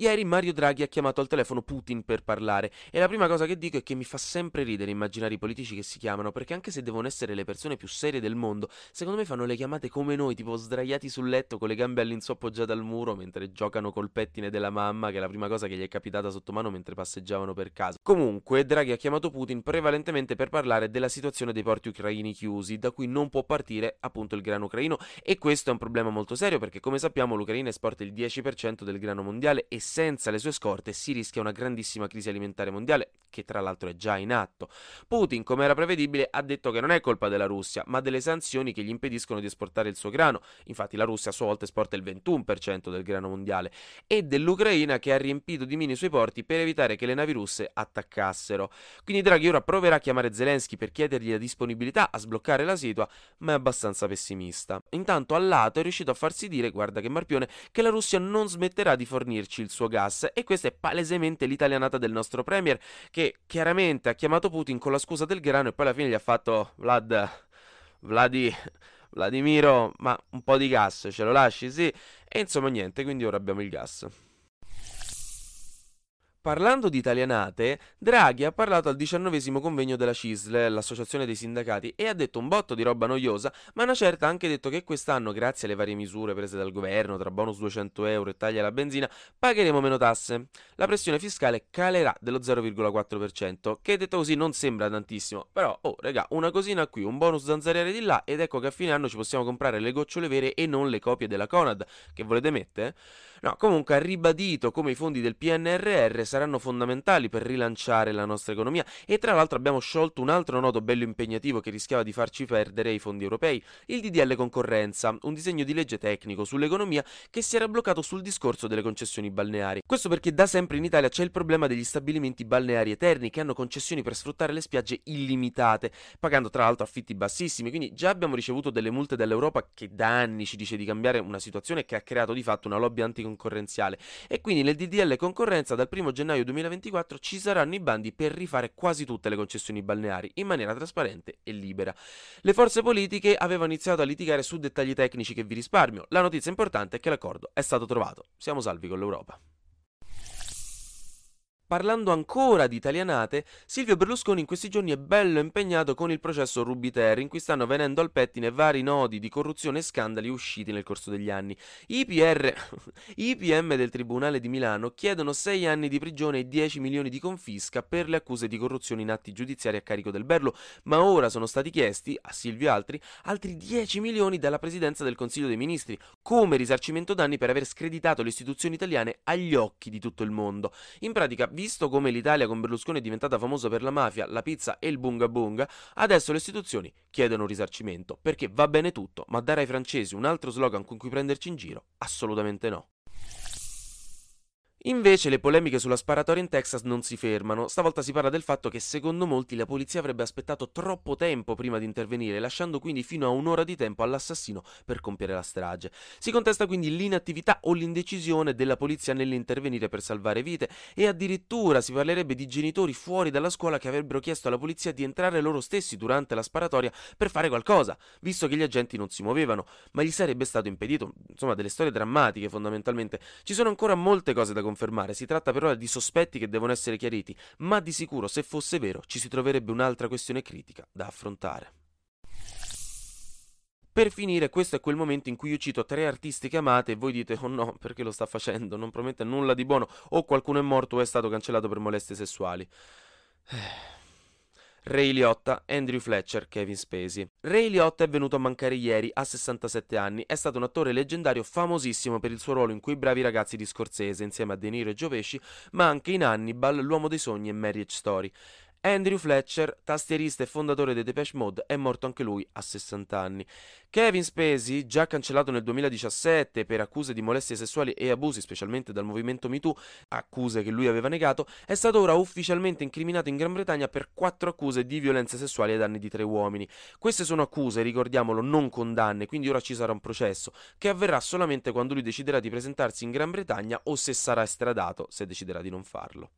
Ieri Mario Draghi ha chiamato al telefono Putin per parlare e la prima cosa che dico è che mi fa sempre ridere immaginare i politici che si chiamano, perché anche se devono essere le persone più serie del mondo, secondo me fanno le chiamate come noi, tipo sdraiati sul letto con le gambe all'insù appoggiate al muro mentre giocano col pettine della mamma, che è la prima cosa che gli è capitata sotto mano mentre passeggiavano per casa. Comunque, Draghi ha chiamato Putin prevalentemente per parlare della situazione dei porti ucraini chiusi, da cui non può partire appunto il grano ucraino e questo è un problema molto serio perché come sappiamo l'Ucraina esporta il 10% del grano mondiale e senza le sue scorte si rischia una grandissima crisi alimentare mondiale, che tra l'altro è già in atto. Putin, come era prevedibile, ha detto che non è colpa della Russia, ma delle sanzioni che gli impediscono di esportare il suo grano. Infatti la Russia a sua volta esporta il 21% del grano mondiale e dell'Ucraina che ha riempito di mine i suoi porti per evitare che le navi russe attaccassero. Quindi Draghi ora proverà a chiamare Zelensky per chiedergli la disponibilità a sbloccare la situa, ma è abbastanza pessimista. Intanto al lato è riuscito a farsi dire, guarda che marpione, che la Russia non smetterà di fornirci il suo gas e questa è palesemente l'italianata del nostro premier che chiaramente ha chiamato Putin con la scusa del grano e poi alla fine gli ha fatto Vlad Vladi Vladimiro, ma un po' di gas ce lo lasci, sì? E insomma niente, quindi ora abbiamo il gas. Parlando di italianate, Draghi ha parlato al diciannovesimo convegno della CISL, l'associazione dei sindacati, e ha detto un botto di roba noiosa, ma una certa ha anche detto che quest'anno, grazie alle varie misure prese dal governo, tra bonus 200 euro e taglia alla benzina, pagheremo meno tasse. La pressione fiscale calerà dello 0,4%, che detto così non sembra tantissimo, però, oh, regà, una cosina qui, un bonus zanzariere di là, ed ecco che a fine anno ci possiamo comprare le gocciole vere e non le copie della Conad. Che volete mettere? No, comunque ha ribadito come i fondi del PNRR saranno fondamentali per rilanciare la nostra economia. E tra l'altro abbiamo sciolto un altro nodo bello impegnativo che rischiava di farci perdere i fondi europei, il DDL concorrenza, un disegno di legge tecnico sull'economia che si era bloccato sul discorso delle concessioni balneari. Questo perché da sempre in Italia c'è il problema degli stabilimenti balneari eterni che hanno concessioni per sfruttare le spiagge illimitate, pagando tra l'altro affitti bassissimi, quindi già abbiamo ricevuto delle multe dall'Europa che da anni ci dice di cambiare una situazione che ha creato di fatto una lobby anticoncorrenza concorrenziale e quindi nel DDL concorrenza dal 1 gennaio 2024 ci saranno i bandi per rifare quasi tutte le concessioni balneari in maniera trasparente e libera. Le forze politiche avevano iniziato a litigare su dettagli tecnici che vi risparmio. La notizia importante è che l'accordo è stato trovato. Siamo salvi con l'Europa. Parlando ancora di italianate, Silvio Berlusconi in questi giorni è bello impegnato con il processo Rubiter, in cui stanno venendo al pettine vari nodi di corruzione e scandali usciti nel corso degli anni. I PR, i PM del Tribunale di Milano chiedono 6 anni di prigione e 10 milioni di confisca per le accuse di corruzione in atti giudiziari a carico del Berlo, ma ora sono stati chiesti, a Silvio e altri, altri 10 milioni dalla Presidenza del Consiglio dei Ministri, come risarcimento danni per aver screditato le istituzioni italiane agli occhi di tutto il mondo. In pratica, Visto come l'Italia con Berlusconi è diventata famosa per la mafia, la pizza e il bunga bunga, adesso le istituzioni chiedono un risarcimento, perché va bene tutto, ma dare ai francesi un altro slogan con cui prenderci in giro? Assolutamente no. Invece le polemiche sulla sparatoria in Texas non si fermano, stavolta si parla del fatto che secondo molti la polizia avrebbe aspettato troppo tempo prima di intervenire, lasciando quindi fino a un'ora di tempo all'assassino per compiere la strage. Si contesta quindi l'inattività o l'indecisione della polizia nell'intervenire per salvare vite e addirittura si parlerebbe di genitori fuori dalla scuola che avrebbero chiesto alla polizia di entrare loro stessi durante la sparatoria per fare qualcosa, visto che gli agenti non si muovevano, ma gli sarebbe stato impedito, insomma delle storie drammatiche fondamentalmente. Ci sono ancora molte cose da confermare, si tratta per ora di sospetti che devono essere chiariti, ma di sicuro se fosse vero ci si troverebbe un'altra questione critica da affrontare. Per finire, questo è quel momento in cui io cito tre artisti che amate e voi dite oh no, perché lo sta facendo? Non promette nulla di buono o qualcuno è morto o è stato cancellato per molestie sessuali. Ray Liotta, Andrew Fletcher, Kevin Spacey. Ray Liotta è venuto a mancare ieri, a 67 anni. È stato un attore leggendario famosissimo per il suo ruolo in Quei bravi ragazzi di Scorsese, insieme a De Niro e Joe Pesci, ma anche in Hannibal, L'uomo dei sogni e Marriage Story. Andrew Fletcher, tastierista e fondatore dei Depeche Mode, è morto anche lui a 60 anni. Kevin Spacey, già cancellato nel 2017 per accuse di molestie sessuali e abusi, specialmente dal movimento MeToo, accuse che lui aveva negato, è stato ora ufficialmente incriminato in Gran Bretagna per quattro accuse di violenze sessuali ai danni di tre uomini. Queste sono accuse, ricordiamolo, non condanne, quindi ora ci sarà un processo, che avverrà solamente quando lui deciderà di presentarsi in Gran Bretagna o se sarà estradato, se deciderà di non farlo.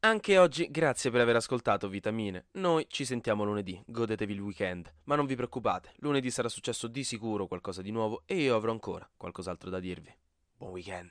Anche oggi grazie per aver ascoltato Vitamine. Noi ci sentiamo lunedì, godetevi il weekend. Ma non vi preoccupate, lunedì sarà successo di sicuro qualcosa di nuovo e io avrò ancora qualcos'altro da dirvi. Buon weekend.